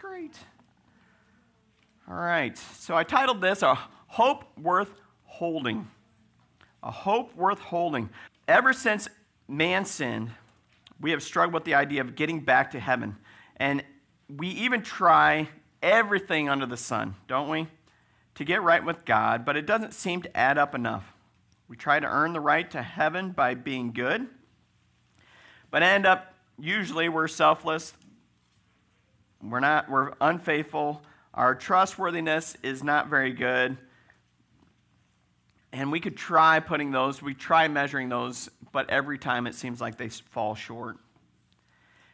Great. All right. So I titled this A Hope Worth Holding. A Hope Worth Holding. Ever since man sinned, we have struggled with the idea of getting back to heaven. And we even try everything under the sun, don't we? To get right with God, but it doesn't seem to add up enough. We try to earn the right to heaven by being good, but end up usually we're selfless, we're not we're unfaithful, our trustworthiness is not very good. And we could try putting those, we try measuring those, but every time it seems like they fall short.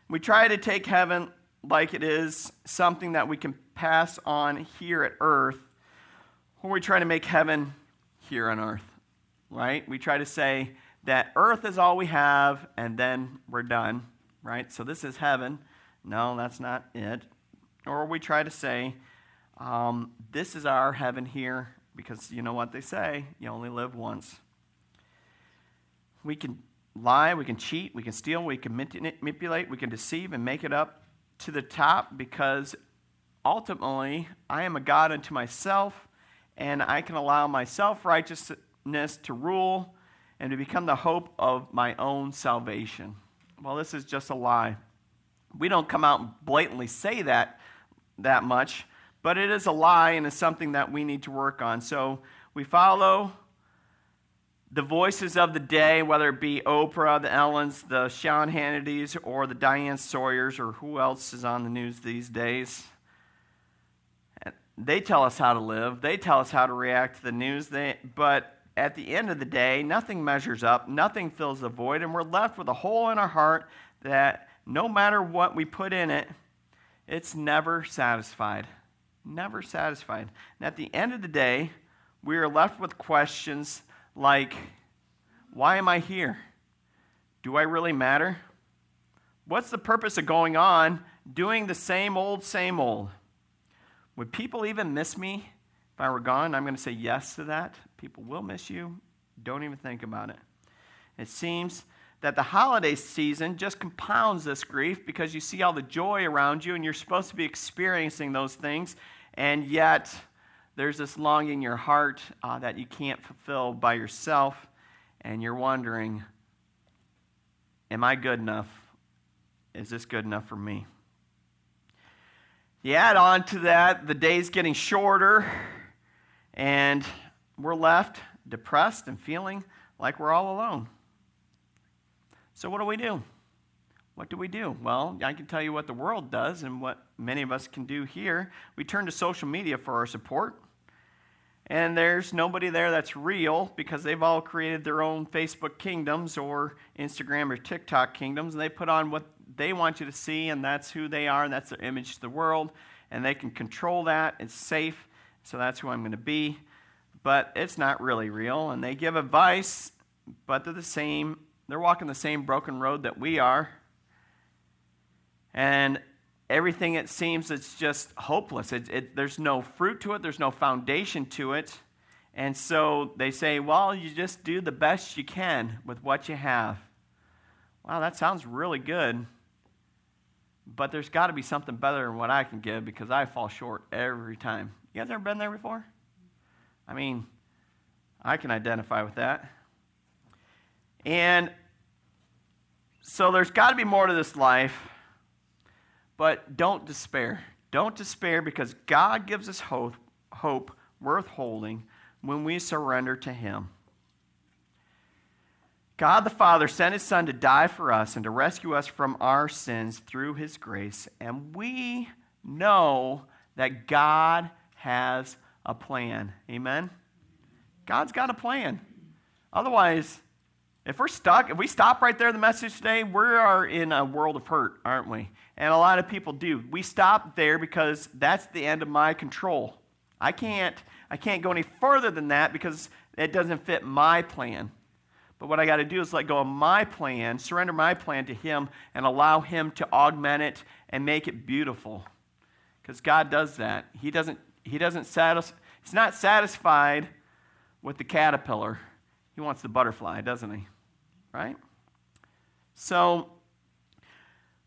We try to take heaven like it is something that we can pass on here at earth, or we try to make heaven here on earth, right? We try to say that earth is all we have and then we're done, right? So this is heaven. No, that's not it. Or we try to say, um, this is our heaven here because you know what they say you only live once. We can lie, we can cheat, we can steal, we can manipulate, we can deceive and make it up to the top because ultimately I am a God unto myself and I can allow my self righteousness to rule and to become the hope of my own salvation. Well, this is just a lie. We don't come out and blatantly say that that much, but it is a lie and it's something that we need to work on. So we follow the voices of the day, whether it be Oprah, the Ellens, the Sean Hannitys, or the Diane Sawyers, or who else is on the news these days. They tell us how to live. They tell us how to react to the news. They, but at the end of the day, nothing measures up, nothing fills the void, and we're left with a hole in our heart that no matter what we put in it, it's never satisfied. Never satisfied. And at the end of the day, we are left with questions like why am I here? Do I really matter? What's the purpose of going on doing the same old, same old? Would people even miss me if I were gone? I'm going to say yes to that. People will miss you. Don't even think about it. It seems that the holiday season just compounds this grief because you see all the joy around you and you're supposed to be experiencing those things, and yet there's this longing in your heart uh, that you can't fulfill by yourself, and you're wondering, Am I good enough? Is this good enough for me? You add on to that, the day's getting shorter, and we're left depressed and feeling like we're all alone. So, what do we do? What do we do? Well, I can tell you what the world does and what many of us can do here. We turn to social media for our support. And there's nobody there that's real because they've all created their own Facebook kingdoms or Instagram or TikTok kingdoms, and they put on what they want you to see, and that's who they are, and that's their image to the world, and they can control that. It's safe, so that's who I'm going to be. But it's not really real, and they give advice, but they're the same. They're walking the same broken road that we are. And everything it seems it's just hopeless. It, it, there's no fruit to it, there's no foundation to it. And so they say, well, you just do the best you can with what you have. Wow, that sounds really good. But there's got to be something better than what I can give because I fall short every time. You guys ever been there before? I mean, I can identify with that. And so there's got to be more to this life but don't despair. Don't despair because God gives us hope, hope worth holding when we surrender to Him. God the Father sent His Son to die for us and to rescue us from our sins through His grace. And we know that God has a plan. Amen? God's got a plan. Otherwise, if we're stuck, if we stop right there, the message today, we are in a world of hurt, aren't we? And a lot of people do. We stop there because that's the end of my control. I can't, I can't go any further than that because it doesn't fit my plan. But what I got to do is let go of my plan, surrender my plan to Him, and allow Him to augment it and make it beautiful. Because God does that. He doesn't, he doesn't satis- He's not satisfied with the caterpillar. He wants the butterfly, doesn't he? Right? So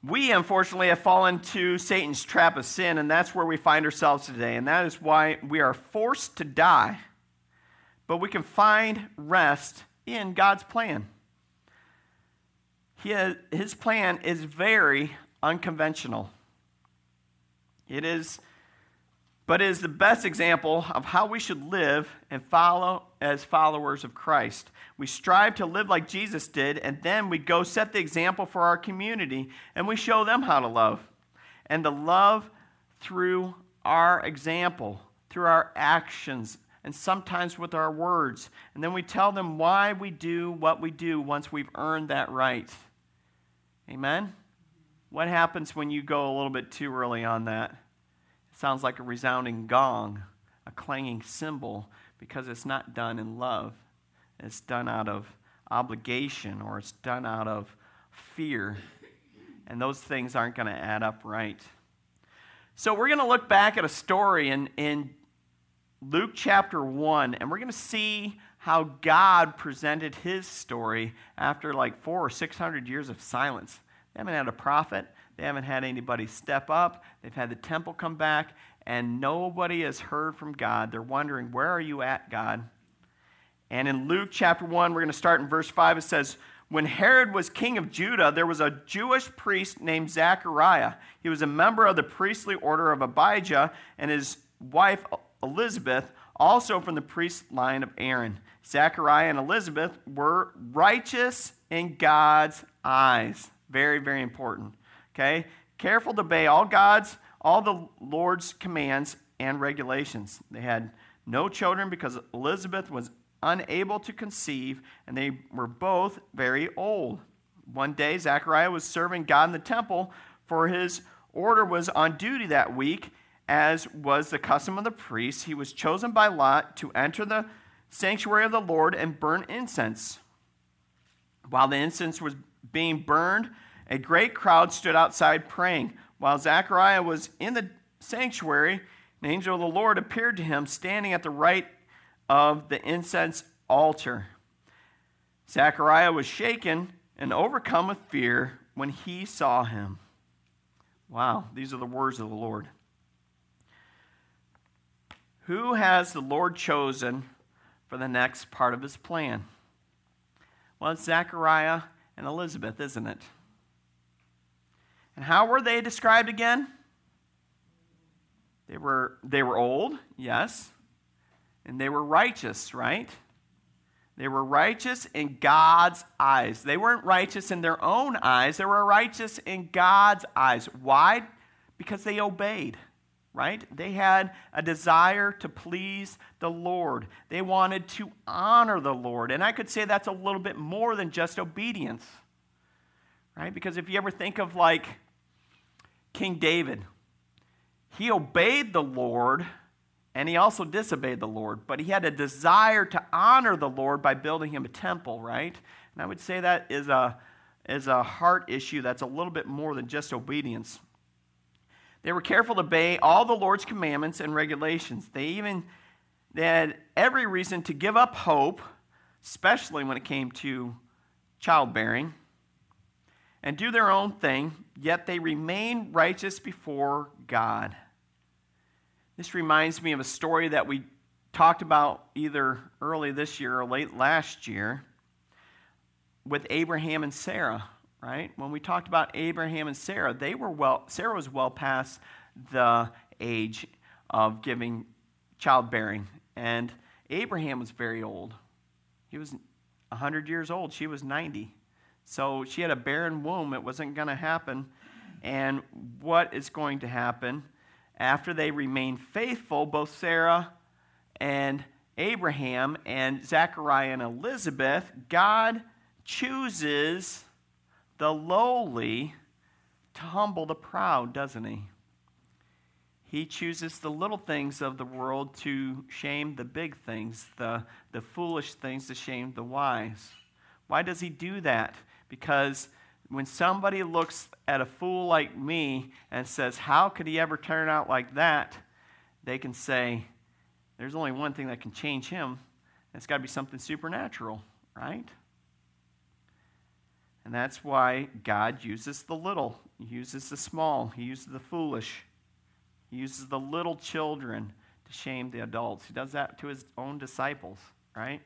we unfortunately have fallen to Satan's trap of sin, and that's where we find ourselves today. And that is why we are forced to die. But we can find rest in God's plan. His plan is very unconventional. It is, but is the best example of how we should live and follow as followers of Christ. We strive to live like Jesus did, and then we go set the example for our community, and we show them how to love. And to love through our example, through our actions, and sometimes with our words. And then we tell them why we do what we do once we've earned that right. Amen? What happens when you go a little bit too early on that? Sounds like a resounding gong, a clanging cymbal, because it's not done in love. It's done out of obligation or it's done out of fear. And those things aren't going to add up right. So we're going to look back at a story in, in Luke chapter 1, and we're going to see how God presented his story after like four or six hundred years of silence. They haven't had a prophet, they haven't had anybody step up, they've had the temple come back, and nobody has heard from God. They're wondering, Where are you at, God? And in Luke chapter 1, we're going to start in verse 5. It says, When Herod was king of Judah, there was a Jewish priest named Zachariah. He was a member of the priestly order of Abijah, and his wife Elizabeth, also from the priest line of Aaron. Zachariah and Elizabeth were righteous in God's eyes. Very, very important. Okay? Careful to obey all God's, all the Lord's commands and regulations. They had no children because Elizabeth was unable to conceive, and they were both very old. One day, Zachariah was serving God in the temple, for his order was on duty that week, as was the custom of the priests, he was chosen by Lot to enter the sanctuary of the Lord and burn incense. While the incense was being burned, a great crowd stood outside praying. While Zechariah was in the sanctuary, an angel of the Lord appeared to him standing at the right of the incense altar. Zechariah was shaken and overcome with fear when he saw him. Wow, these are the words of the Lord. Who has the Lord chosen for the next part of his plan? Well, it's Zechariah and Elizabeth, isn't it? And how were they described again? They were, they were old, yes. And they were righteous, right? They were righteous in God's eyes. They weren't righteous in their own eyes, they were righteous in God's eyes. Why? Because they obeyed right? They had a desire to please the Lord. They wanted to honor the Lord. And I could say that's a little bit more than just obedience, right? Because if you ever think of like King David, he obeyed the Lord and he also disobeyed the Lord, but he had a desire to honor the Lord by building him a temple, right? And I would say that is a, is a heart issue that's a little bit more than just obedience. They were careful to obey all the Lord's commandments and regulations. They even they had every reason to give up hope, especially when it came to childbearing, and do their own thing, yet they remain righteous before God. This reminds me of a story that we talked about either early this year or late last year with Abraham and Sarah right? When we talked about Abraham and Sarah, they were well, Sarah was well past the age of giving childbearing. And Abraham was very old. He was 100 years old. She was 90. So she had a barren womb. It wasn't going to happen. And what is going to happen after they remain faithful, both Sarah and Abraham and Zechariah and Elizabeth, God chooses the lowly to humble the proud, doesn't he? He chooses the little things of the world to shame the big things, the, the foolish things to shame the wise. Why does he do that? Because when somebody looks at a fool like me and says, How could he ever turn out like that? they can say, There's only one thing that can change him. It's got to be something supernatural, right? And that's why God uses the little, He uses the small, He uses the foolish, He uses the little children to shame the adults. He does that to His own disciples, right?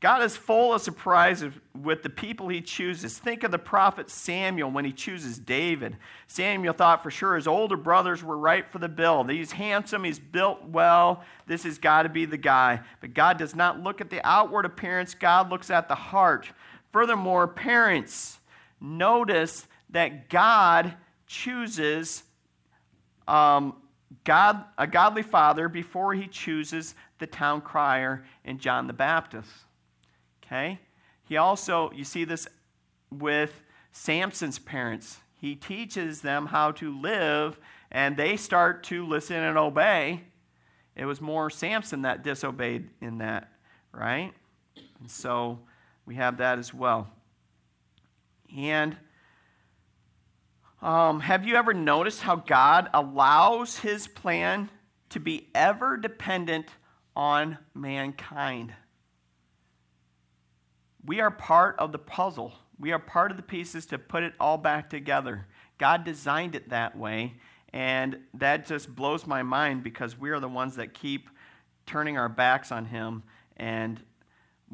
God is full of surprises with the people he chooses. Think of the prophet Samuel when he chooses David. Samuel thought for sure his older brothers were right for the bill. He's handsome, he's built well. This has got to be the guy. But God does not look at the outward appearance, God looks at the heart. Furthermore, parents, notice that God chooses um, God, a godly father before he chooses the town crier and John the Baptist. Okay? He also, you see this with Samson's parents. He teaches them how to live, and they start to listen and obey. It was more Samson that disobeyed in that, right? And so we have that as well. And um, have you ever noticed how God allows his plan to be ever dependent on mankind? We are part of the puzzle. We are part of the pieces to put it all back together. God designed it that way, and that just blows my mind because we are the ones that keep turning our backs on Him, and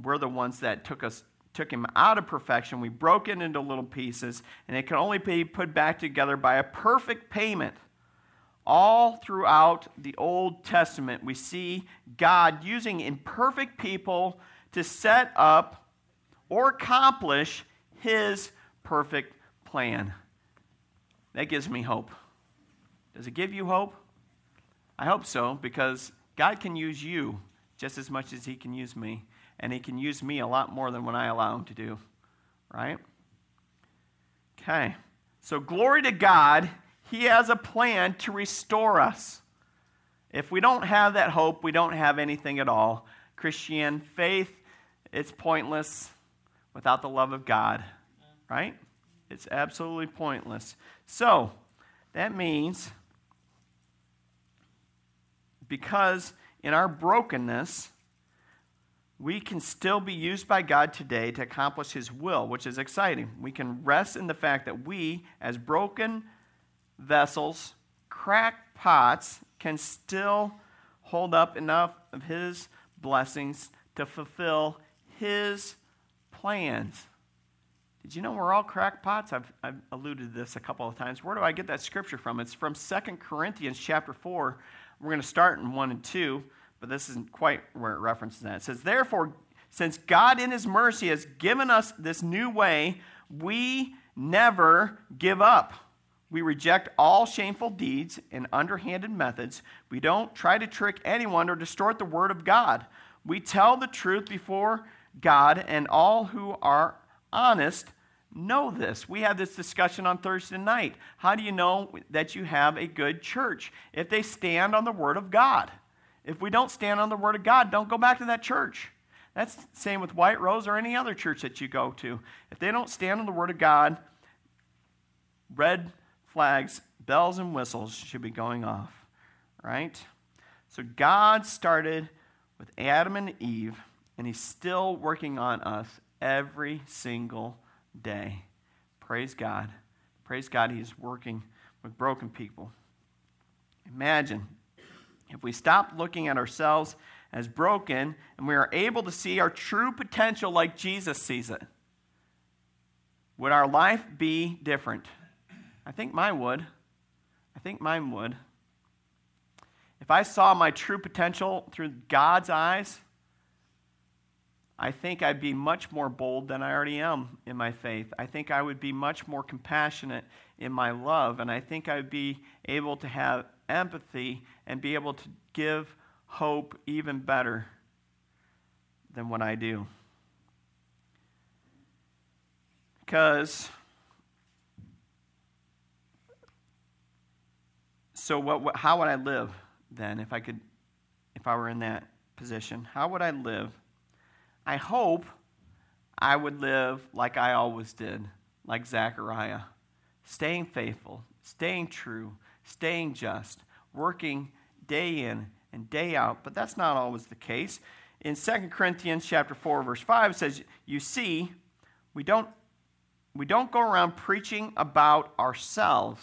we're the ones that took us took him out of perfection. We broke it into little pieces, and it can only be put back together by a perfect payment. All throughout the Old Testament, we see God using imperfect people to set up or accomplish his perfect plan. That gives me hope. Does it give you hope? I hope so, because God can use you just as much as he can use me. And he can use me a lot more than what I allow him to do. Right? Okay. So, glory to God. He has a plan to restore us. If we don't have that hope, we don't have anything at all. Christian faith, it's pointless without the love of God, right? It's absolutely pointless. So, that means because in our brokenness, we can still be used by God today to accomplish His will, which is exciting. We can rest in the fact that we, as broken vessels, cracked pots, can still hold up enough of His blessings to fulfill His plans. Did you know we're all crackpots? I've, I've alluded to this a couple of times. Where do I get that scripture from? It's from 2 Corinthians chapter 4. We're going to start in 1 and 2, but this isn't quite where it references that. It says, Therefore, since God in his mercy has given us this new way, we never give up. We reject all shameful deeds and underhanded methods. We don't try to trick anyone or distort the word of God. We tell the truth before God, and all who are honest know this. We had this discussion on Thursday night. How do you know that you have a good church? If they stand on the Word of God. If we don't stand on the Word of God, don't go back to that church. That's the same with White Rose or any other church that you go to. If they don't stand on the Word of God, red flags, bells, and whistles should be going off, right? So God started with Adam and Eve and He's still working on us every single day. Praise God. Praise God, He's working with broken people. Imagine if we stopped looking at ourselves as broken and we are able to see our true potential like Jesus sees it. Would our life be different? I think mine would. I think mine would. If I saw my true potential through God's eyes, I think I'd be much more bold than I already am in my faith. I think I would be much more compassionate in my love, and I think I'd be able to have empathy and be able to give hope even better than what I do. Because, so what, what, how would I live then if I could, if I were in that position? How would I live? I hope I would live like I always did, like Zechariah, staying faithful, staying true, staying just, working day in and day out. But that's not always the case. In 2 Corinthians chapter 4 verse 5 it says, "You see, we don't we don't go around preaching about ourselves.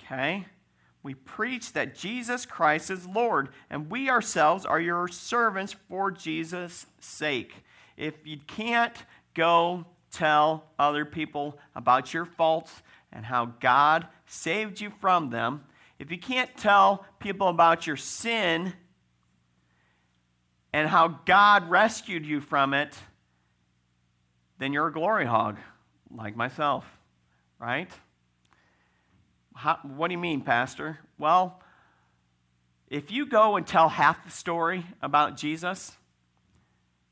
Okay? We preach that Jesus Christ is Lord, and we ourselves are your servants for Jesus' sake. If you can't go tell other people about your faults and how God saved you from them, if you can't tell people about your sin and how God rescued you from it, then you're a glory hog, like myself, right? How, what do you mean, Pastor? Well, if you go and tell half the story about Jesus,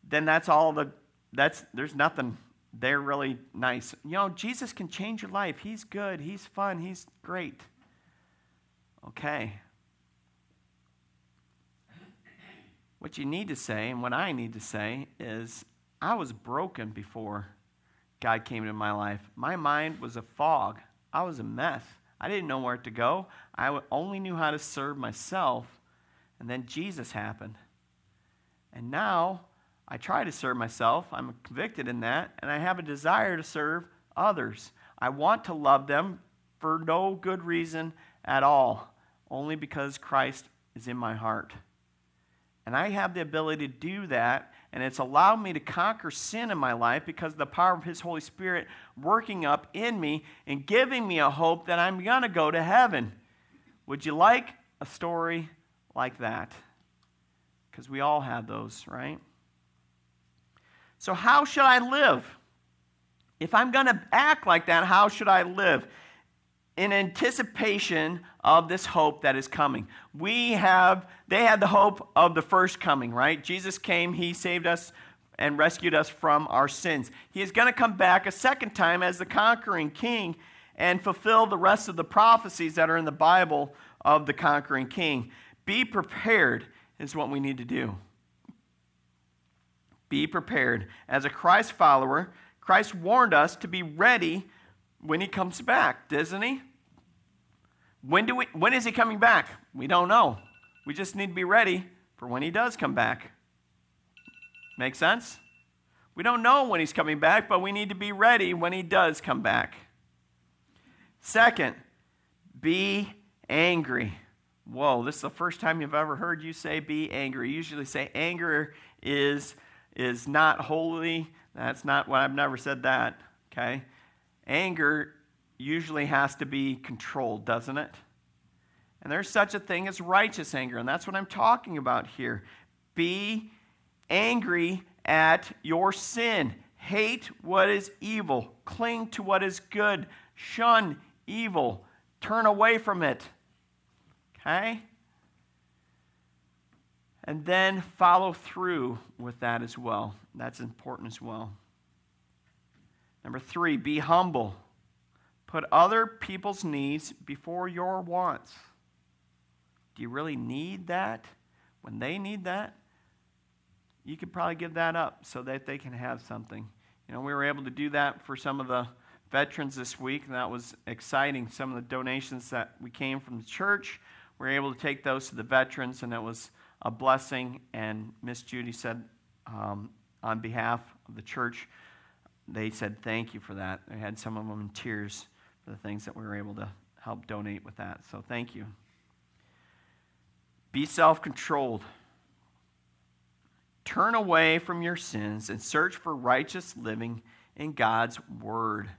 then that's all the that's there's nothing there really nice. You know, Jesus can change your life. He's good, he's fun, he's great. Okay. What you need to say, and what I need to say, is I was broken before God came into my life. My mind was a fog, I was a mess. I didn't know where to go. I only knew how to serve myself. And then Jesus happened. And now I try to serve myself. I'm convicted in that. And I have a desire to serve others. I want to love them for no good reason at all, only because Christ is in my heart. And I have the ability to do that and it's allowed me to conquer sin in my life because of the power of His Holy Spirit working up in me and giving me a hope that I'm going to go to heaven. Would you like a story like that? Because we all have those, right? So, how should I live? If I'm going to act like that, how should I live? In anticipation of this hope that is coming. We have, they had the hope of the first coming, right? Jesus came, he saved us and rescued us from our sins. He is going to come back a second time as the conquering king and fulfill the rest of the prophecies that are in the Bible of the conquering king. Be prepared is what we need to do. Be prepared. As a Christ follower, Christ warned us to be ready when he comes back, doesn't he? When, do we, when is he coming back? We don't know. We just need to be ready for when he does come back. Make sense? We don't know when he's coming back, but we need to be ready when he does come back. Second, be angry. Whoa, this is the first time you've ever heard you say be angry. You usually say anger is, is not holy. That's not what I've never said that. Okay? Anger usually has to be controlled, doesn't it? And there's such a thing as righteous anger, and that's what I'm talking about here. Be angry at your sin. Hate what is evil. Cling to what is good. Shun evil. Turn away from it. Okay? And then follow through with that as well. That's important as well. Number three, be humble. Put other people's needs before your wants. Do you really need that? When they need that, you could probably give that up so that they can have something. You know, we were able to do that for some of the veterans this week, and that was exciting. Some of the donations that we came from the church, we were able to take those to the veterans, and it was a blessing. And Miss Judy said, um, on behalf of the church, they said thank you for that. They had some of them in tears the things that we were able to help donate with that. So thank you. Be self controlled. Turn away from your sins and search for righteous living in God's word.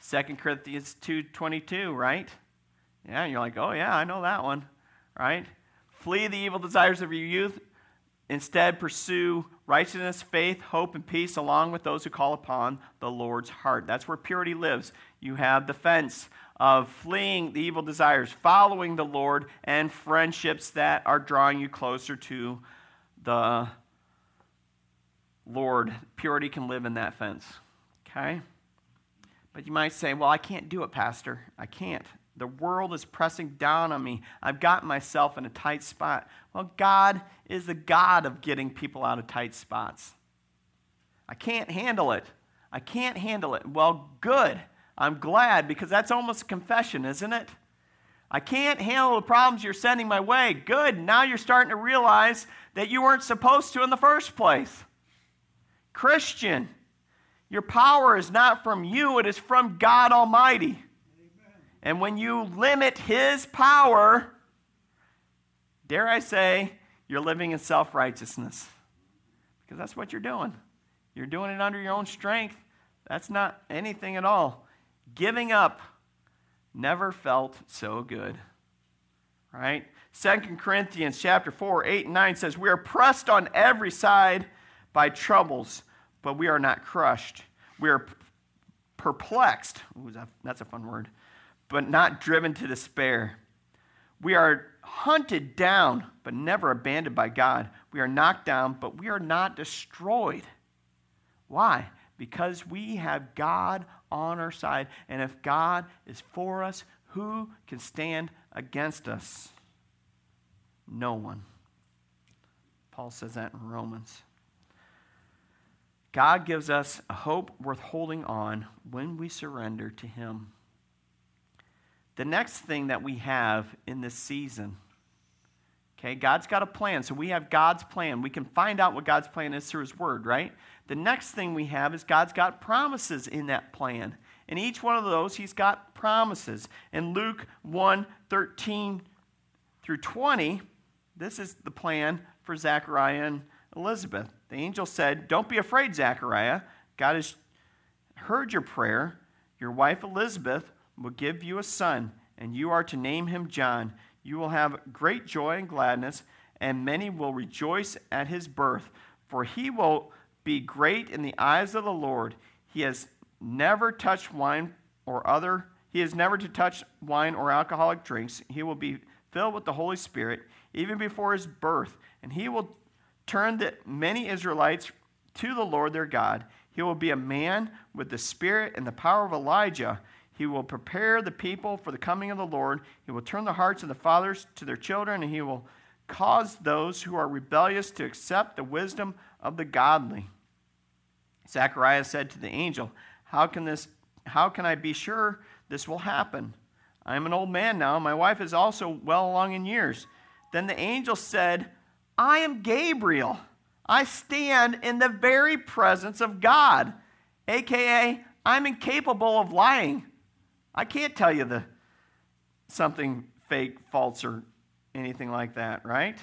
2 Corinthians 2:22, right? Yeah, you're like, "Oh yeah, I know that one." Right? Flee the evil desires of your youth. Instead, pursue righteousness, faith, hope, and peace along with those who call upon the Lord's heart. That's where purity lives. You have the fence of fleeing the evil desires, following the Lord, and friendships that are drawing you closer to the Lord. Purity can live in that fence. Okay? But you might say, well, I can't do it, Pastor. I can't. The world is pressing down on me. I've gotten myself in a tight spot. Well, God is the God of getting people out of tight spots. I can't handle it. I can't handle it. Well, good. I'm glad because that's almost a confession, isn't it? I can't handle the problems you're sending my way. Good. Now you're starting to realize that you weren't supposed to in the first place. Christian, Your power is not from you, it is from God Almighty. Amen. And when you limit His power, dare I say, you're living in self righteousness. Because that's what you're doing. You're doing it under your own strength. That's not anything at all. Giving up never felt so good. Right? Second Corinthians chapter 4, 8 and 9 says, We are pressed on every side by troubles, but we are not crushed. We are perplexed. Ooh, that's a fun word. But not driven to despair. We are hunted down, but never abandoned by God. We are knocked down, but we are not destroyed. Why? Because we have God on our side. And if God is for us, who can stand against us? No one. Paul says that in Romans. God gives us a hope worth holding on when we surrender to Him. The next thing that we have in this season, okay, God's got a plan. So we have God's plan. We can find out what God's plan is through His Word, right? The next thing we have is God's got promises in that plan. In each one of those, He's got promises. In Luke 1 13 through 20, this is the plan for Zechariah and Elizabeth. The angel said, Don't be afraid, Zechariah. God has heard your prayer. Your wife Elizabeth will give you a son, and you are to name him John. You will have great joy and gladness, and many will rejoice at his birth, for he will be great in the eyes of the Lord. He has never touched wine or other he is never to touch wine or alcoholic drinks. He will be filled with the Holy Spirit even before his birth, and he will turn the many Israelites to the Lord their God. He will be a man with the spirit and the power of Elijah. He will prepare the people for the coming of the Lord. He will turn the hearts of the fathers to their children, and he will cause those who are rebellious to accept the wisdom of the godly. Zechariah said to the angel, How can this how can I be sure this will happen? I am an old man now. My wife is also well along in years. Then the angel said, I am Gabriel. I stand in the very presence of God, aka I'm incapable of lying. I can't tell you the something fake, false, or anything like that, right?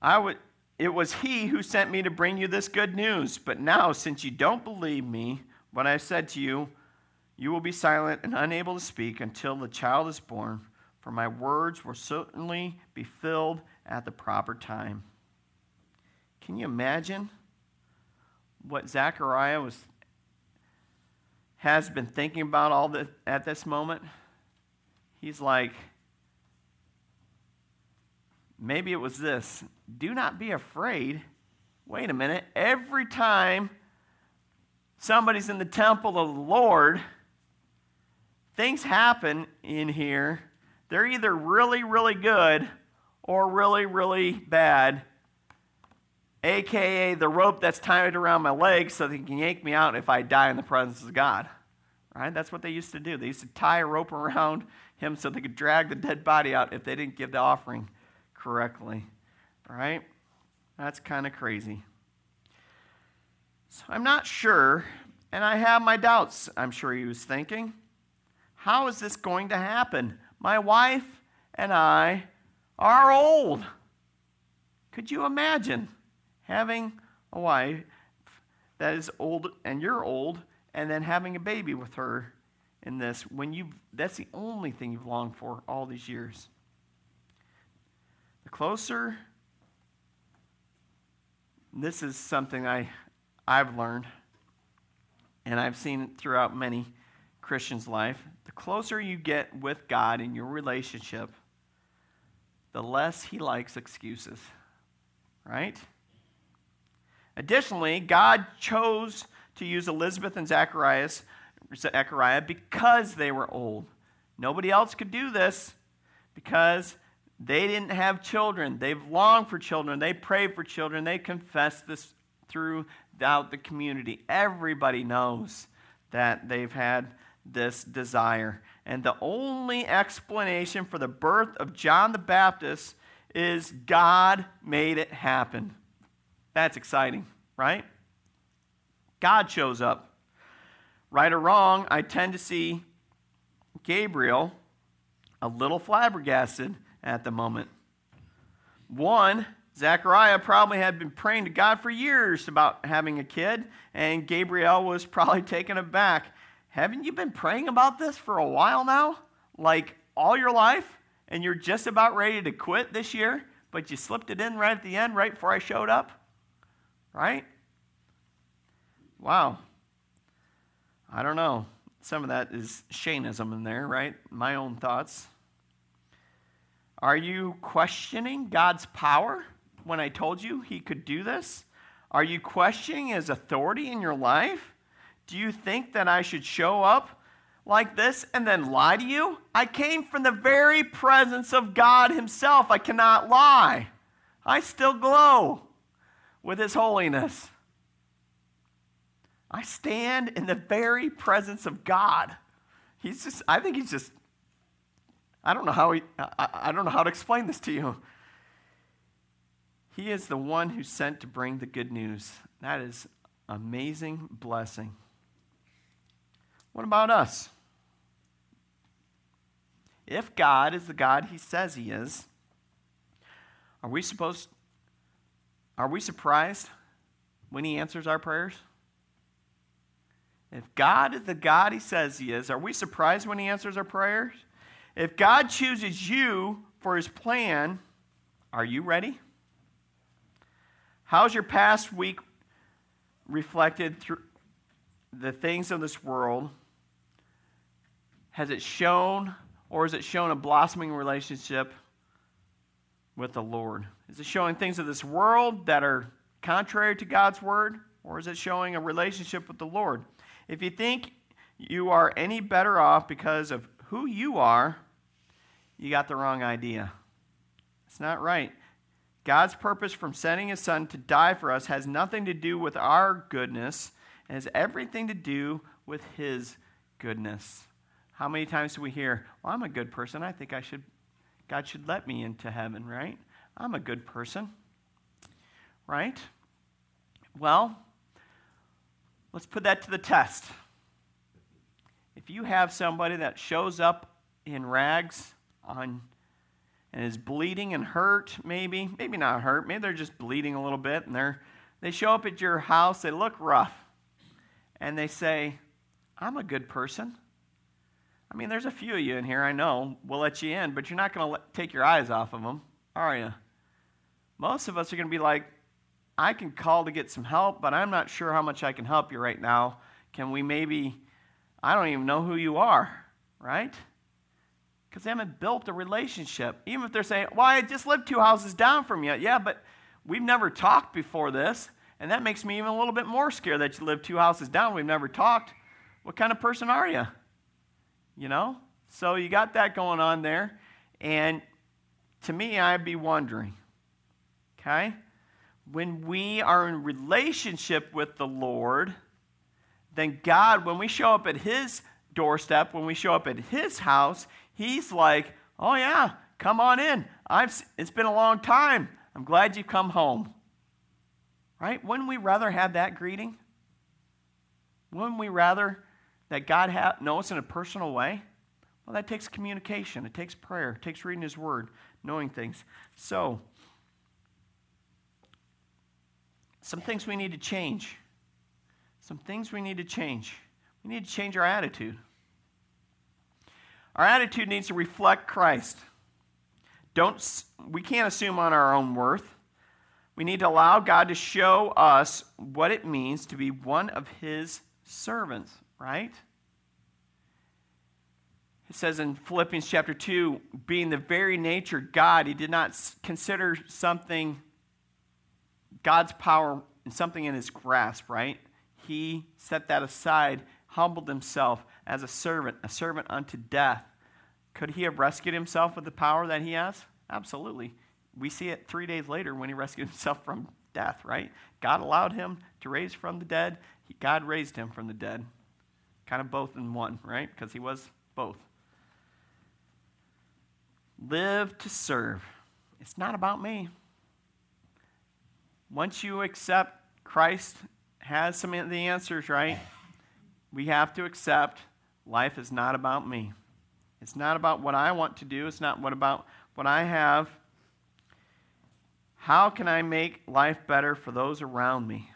I would it was he who sent me to bring you this good news. But now, since you don't believe me, what I said to you, you will be silent and unable to speak until the child is born, for my words will certainly be filled at the proper time. Can you imagine what Zechariah was, has been thinking about all this, at this moment? He's like, maybe it was this do not be afraid. Wait a minute. Every time somebody's in the temple of the Lord, things happen in here. They're either really, really good or really, really bad, aka the rope that's tied around my leg so they can yank me out if I die in the presence of God. Right? That's what they used to do. They used to tie a rope around him so they could drag the dead body out if they didn't give the offering correctly. Right? That's kind of crazy. So I'm not sure, and I have my doubts, I'm sure he was thinking. How is this going to happen? My wife and I are old. Could you imagine having a wife that is old and you're old and then having a baby with her in this when you that's the only thing you've longed for all these years. The closer this is something I I've learned and I've seen throughout many Christians' life. The closer you get with God in your relationship, the less he likes excuses, right? Additionally, God chose to use Elizabeth and Zacharias, Zechariah because they were old. Nobody else could do this because they didn't have children. They've longed for children. They prayed for children. They confessed this throughout the community. Everybody knows that they've had this desire. And the only explanation for the birth of John the Baptist is God made it happen. That's exciting, right? God shows up. Right or wrong, I tend to see Gabriel a little flabbergasted at the moment. One, Zechariah probably had been praying to God for years about having a kid, and Gabriel was probably taken aback. Haven't you been praying about this for a while now? Like all your life? And you're just about ready to quit this year, but you slipped it in right at the end, right before I showed up? Right? Wow. I don't know. Some of that is Shaneism in there, right? My own thoughts. Are you questioning God's power when I told you he could do this? Are you questioning his authority in your life? Do you think that I should show up like this and then lie to you? I came from the very presence of God himself. I cannot lie. I still glow with his holiness. I stand in the very presence of God. He's just, I think he's just I don't know how he, I, I don't know how to explain this to you. He is the one who's sent to bring the good news. That is amazing blessing. What about us? If God is the God he says he is, are we supposed are we surprised when he answers our prayers? If God is the God he says he is, are we surprised when he answers our prayers? If God chooses you for his plan, are you ready? How's your past week reflected through the things of this world? Has it shown, or has it shown a blossoming relationship with the Lord? Is it showing things of this world that are contrary to God's word, or is it showing a relationship with the Lord? If you think you are any better off because of who you are, you got the wrong idea. It's not right. God's purpose from sending his son to die for us has nothing to do with our goodness, it has everything to do with his goodness. How many times do we hear, Well, I'm a good person. I think I should, God should let me into heaven, right? I'm a good person, right? Well, let's put that to the test. If you have somebody that shows up in rags on and is bleeding and hurt, maybe, maybe not hurt, maybe they're just bleeding a little bit, and they're they show up at your house, they look rough, and they say, I'm a good person. I mean, there's a few of you in here, I know, we'll let you in, but you're not going to take your eyes off of them, are you? Most of us are going to be like, I can call to get some help, but I'm not sure how much I can help you right now. Can we maybe, I don't even know who you are, right? because they haven't built a relationship. Even if they're saying, Well, I just lived two houses down from you. Yeah, but we've never talked before this. And that makes me even a little bit more scared that you live two houses down. We've never talked. What kind of person are you? You know? So you got that going on there. And to me, I'd be wondering, okay? When we are in relationship with the Lord, then God, when we show up at His doorstep, when we show up at His house, He's like, oh, yeah, come on in. I've, it's been a long time. I'm glad you've come home. Right? Wouldn't we rather have that greeting? Wouldn't we rather that God ha- know us in a personal way? Well, that takes communication, it takes prayer, it takes reading His Word, knowing things. So, some things we need to change. Some things we need to change. We need to change our attitude. Our attitude needs to reflect Christ. Don't, we can't assume on our own worth. We need to allow God to show us what it means to be one of His servants, right? It says in Philippians chapter 2 being the very nature God, He did not consider something, God's power, and something in His grasp, right? He set that aside, humbled Himself as a servant, a servant unto death. Could he have rescued himself with the power that he has? Absolutely. We see it three days later when he rescued himself from death, right? God allowed him to raise from the dead. God raised him from the dead. Kind of both in one, right? Because he was both. Live to serve. It's not about me. Once you accept Christ has some of the answers, right? We have to accept life is not about me. It's not about what I want to do. It's not what about what I have. How can I make life better for those around me?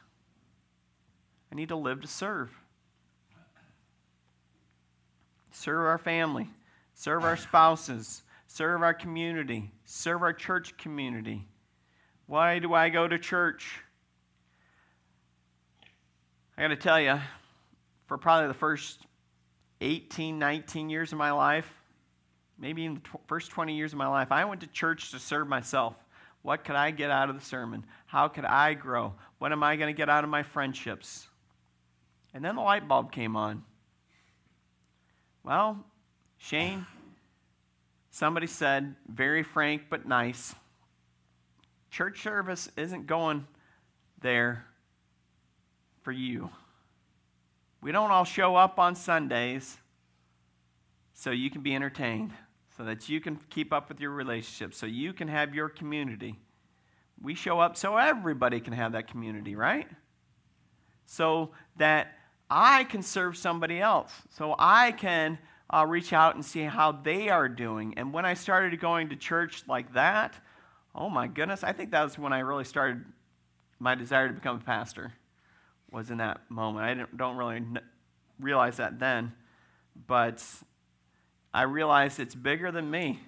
I need to live to serve. Serve our family, serve our spouses, serve our community, serve our church community. Why do I go to church? I got to tell you, for probably the first 18, 19 years of my life, maybe in the tw- first 20 years of my life, I went to church to serve myself. What could I get out of the sermon? How could I grow? What am I going to get out of my friendships? And then the light bulb came on. Well, Shane, somebody said, very frank but nice, church service isn't going there for you. We don't all show up on Sundays so you can be entertained, so that you can keep up with your relationships, so you can have your community. We show up so everybody can have that community, right? So that I can serve somebody else. So I can uh, reach out and see how they are doing. And when I started going to church like that, oh my goodness, I think that was when I really started my desire to become a pastor. Was in that moment. I don't really realize that then, but I realized it's bigger than me.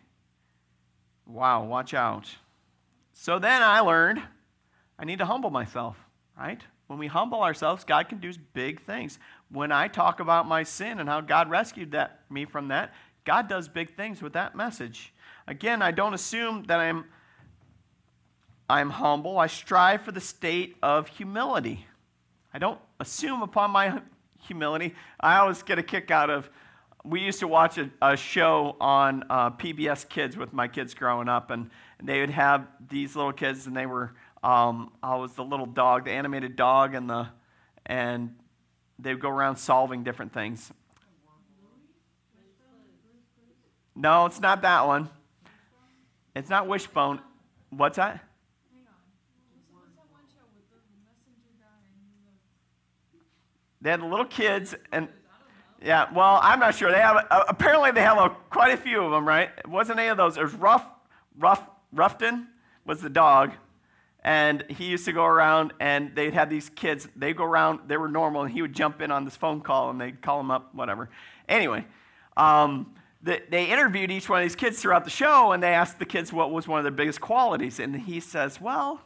Wow, watch out. So then I learned I need to humble myself, right? When we humble ourselves, God can do big things. When I talk about my sin and how God rescued that, me from that, God does big things with that message. Again, I don't assume that I'm, I'm humble. I strive for the state of humility. I don't assume upon my humility. I always get a kick out of. We used to watch a, a show on uh, PBS Kids with my kids growing up, and they would have these little kids, and they were um, I was the little dog, the animated dog, and the and they would go around solving different things. No, it's not that one. It's not Wishbone. What's that? They had the little kids, and yeah, well, I'm not sure. They have uh, apparently they have a, quite a few of them, right? It wasn't any of those. It was Ruff, Ruff, Ruffman was the dog, and he used to go around and they'd have these kids, they'd go around, they were normal, and he would jump in on this phone call and they'd call him up, whatever. Anyway, um, the, they interviewed each one of these kids throughout the show and they asked the kids what was one of their biggest qualities. And he says, Well,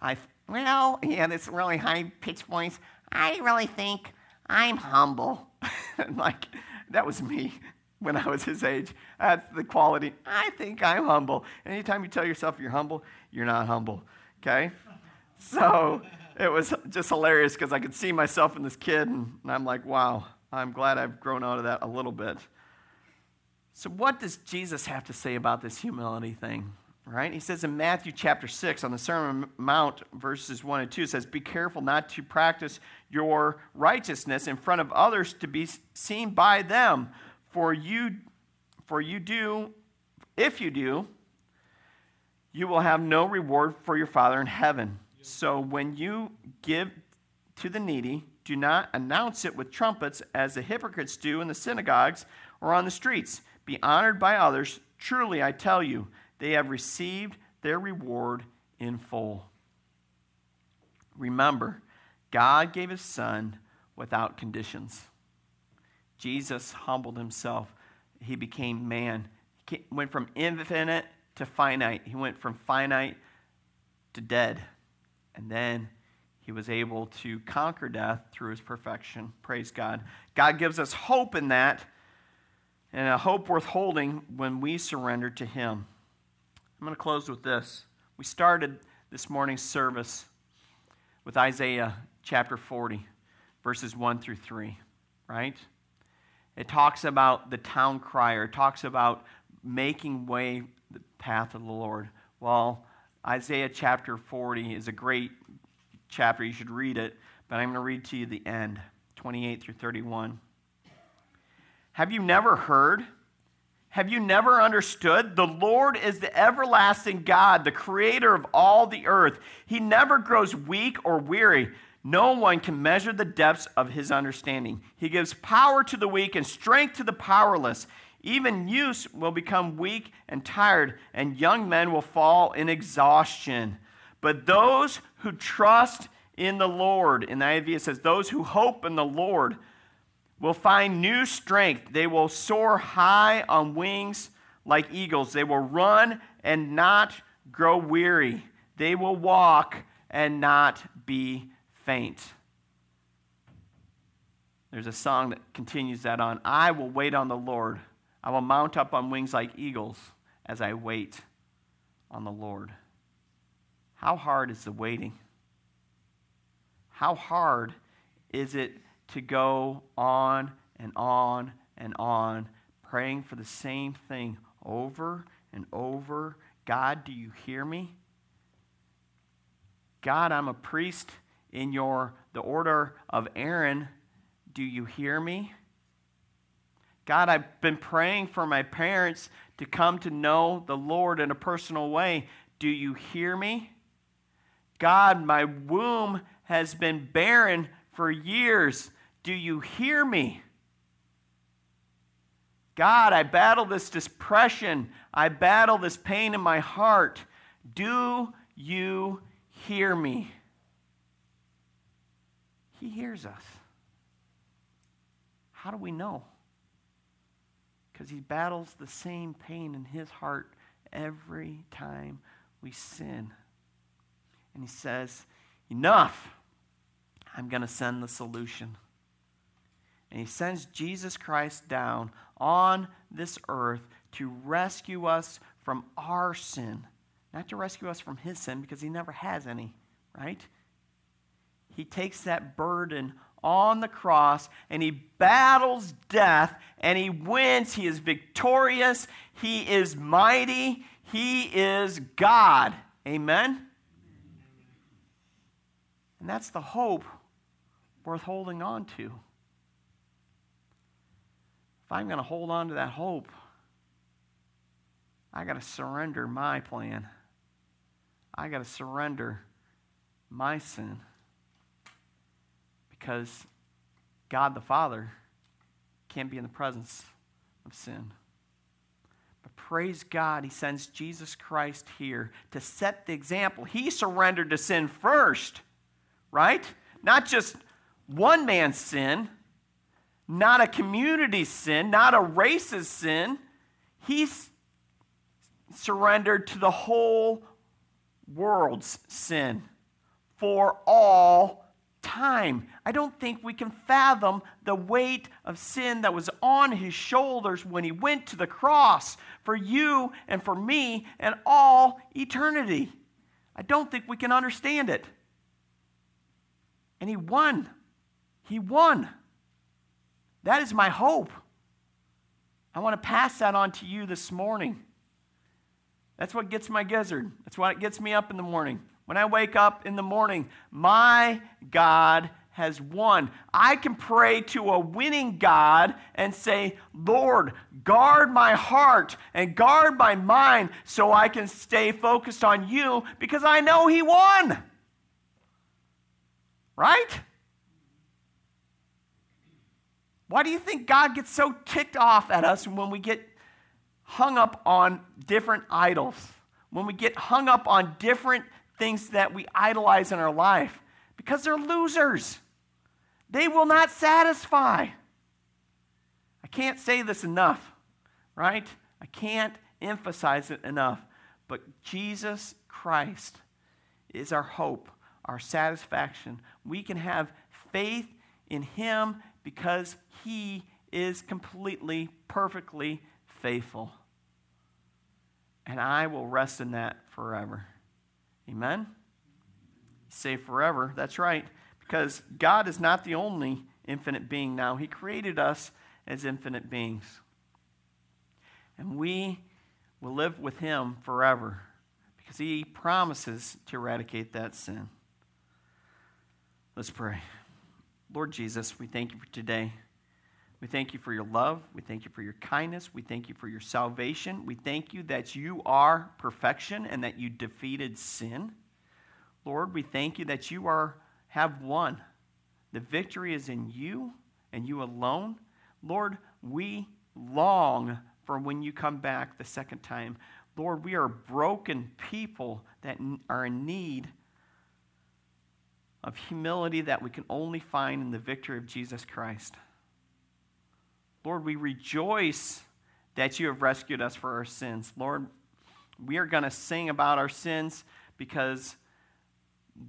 I, well, had this really high pitched voice. I really think I'm humble. like, that was me when I was his age. That's the quality. I think I'm humble. Anytime you tell yourself you're humble, you're not humble okay? So it was just hilarious because I could see myself in this kid, and I'm like, wow, I'm glad I've grown out of that a little bit. So, what does Jesus have to say about this humility thing? Right? He says in Matthew chapter 6 on the Sermon on Mount, verses 1 and 2, it says, Be careful not to practice your righteousness in front of others to be seen by them, for you, for you do, if you do, you will have no reward for your Father in heaven. So when you give to the needy, do not announce it with trumpets as the hypocrites do in the synagogues or on the streets. Be honored by others. Truly, I tell you, they have received their reward in full. Remember, God gave his Son without conditions. Jesus humbled himself. He became man. He went from infinite to finite. He went from finite to dead. And then he was able to conquer death through his perfection. Praise God. God gives us hope in that, and a hope worth holding when we surrender to him. I'm going to close with this. We started this morning's service with Isaiah chapter 40, verses 1 through 3, right? It talks about the town crier, it talks about making way the path of the Lord. Well, Isaiah chapter 40 is a great chapter. You should read it, but I'm going to read to you the end 28 through 31. Have you never heard? Have you never understood? The Lord is the everlasting God, the creator of all the earth. He never grows weak or weary. No one can measure the depths of his understanding. He gives power to the weak and strength to the powerless. Even youths will become weak and tired, and young men will fall in exhaustion. But those who trust in the Lord, in the NIV it says, those who hope in the Lord will find new strength. They will soar high on wings like eagles. They will run and not grow weary. They will walk and not be faint. There's a song that continues that on. I will wait on the Lord. I will mount up on wings like eagles as I wait on the Lord. How hard is the waiting? How hard is it to go on and on and on, praying for the same thing over and over? God, do you hear me? God, I'm a priest in your the order of Aaron. Do you hear me? God, I've been praying for my parents to come to know the Lord in a personal way. Do you hear me? God, my womb has been barren for years. Do you hear me? God, I battle this depression. I battle this pain in my heart. Do you hear me? He hears us. How do we know? Because he battles the same pain in his heart every time we sin. And he says, Enough. I'm going to send the solution. And he sends Jesus Christ down on this earth to rescue us from our sin. Not to rescue us from his sin, because he never has any, right? He takes that burden on the cross and he battles death and he wins. He is victorious. He is mighty. He is God. Amen? And that's the hope worth holding on to. If I'm going to hold on to that hope, I got to surrender my plan. I got to surrender my sin. Because God the Father can't be in the presence of sin. But praise God, He sends Jesus Christ here to set the example. He surrendered to sin first, right? Not just one man's sin, not a community's sin, not a race's sin. He's surrendered to the whole world's sin for all time. I don't think we can fathom the weight of sin that was on his shoulders when he went to the cross for you and for me and all eternity. I don't think we can understand it. And he won. He won. That is my hope. I want to pass that on to you this morning. That's what gets my gizzard. That's what gets me up in the morning. When I wake up in the morning, my God has won. I can pray to a winning God and say, Lord, guard my heart and guard my mind so I can stay focused on you because I know He won. Right? Why do you think God gets so ticked off at us when we get hung up on different idols? When we get hung up on different things that we idolize in our life because they're losers. They will not satisfy. I can't say this enough, right? I can't emphasize it enough. But Jesus Christ is our hope, our satisfaction. We can have faith in Him because He is completely, perfectly faithful. And I will rest in that forever. Amen? Say forever. That's right. Because God is not the only infinite being now, He created us as infinite beings. And we will live with Him forever because He promises to eradicate that sin. Let's pray. Lord Jesus, we thank you for today. We thank you for your love. We thank you for your kindness. We thank you for your salvation. We thank you that you are perfection and that you defeated sin. Lord, we thank you that you are have won. The victory is in you and you alone. Lord, we long for when you come back the second time. Lord, we are broken people that are in need of humility that we can only find in the victory of Jesus Christ. Lord, we rejoice that you have rescued us for our sins. Lord, we are going to sing about our sins because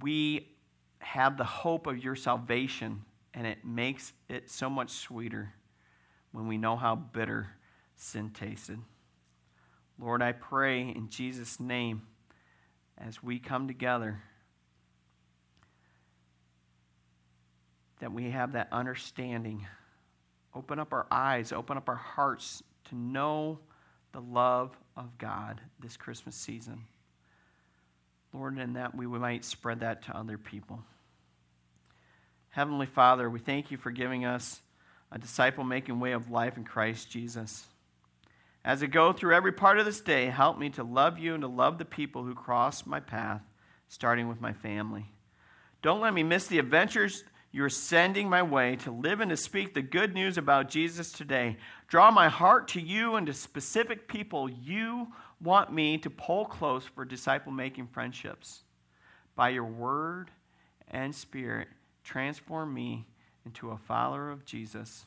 we have the hope of your salvation, and it makes it so much sweeter when we know how bitter sin tasted. Lord, I pray in Jesus' name as we come together that we have that understanding. Open up our eyes, open up our hearts to know the love of God this Christmas season. Lord, and that we might spread that to other people. Heavenly Father, we thank you for giving us a disciple making way of life in Christ Jesus. As I go through every part of this day, help me to love you and to love the people who cross my path, starting with my family. Don't let me miss the adventures you're sending my way to live and to speak the good news about Jesus today. Draw my heart to you and to specific people you want me to pull close for disciple making friendships. By your word and spirit, transform me into a follower of Jesus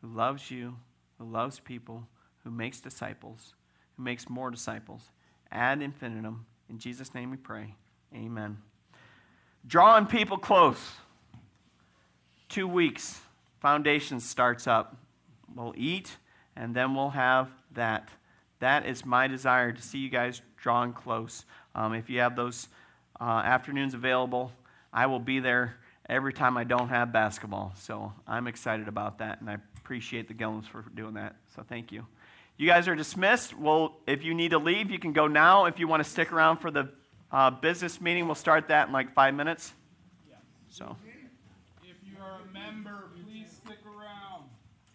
who loves you, who loves people who makes disciples, who makes more disciples ad infinitum. In Jesus' name we pray. Amen. Drawing people close. Two weeks, foundation starts up. We'll eat, and then we'll have that. That is my desire to see you guys drawn close. Um, if you have those uh, afternoons available, I will be there every time I don't have basketball. So I'm excited about that, and I appreciate the Gillums for doing that. So thank you. You guys are dismissed. Well, if you need to leave, you can go now. If you want to stick around for the uh, business meeting, we'll start that in like five minutes. Yeah. So. If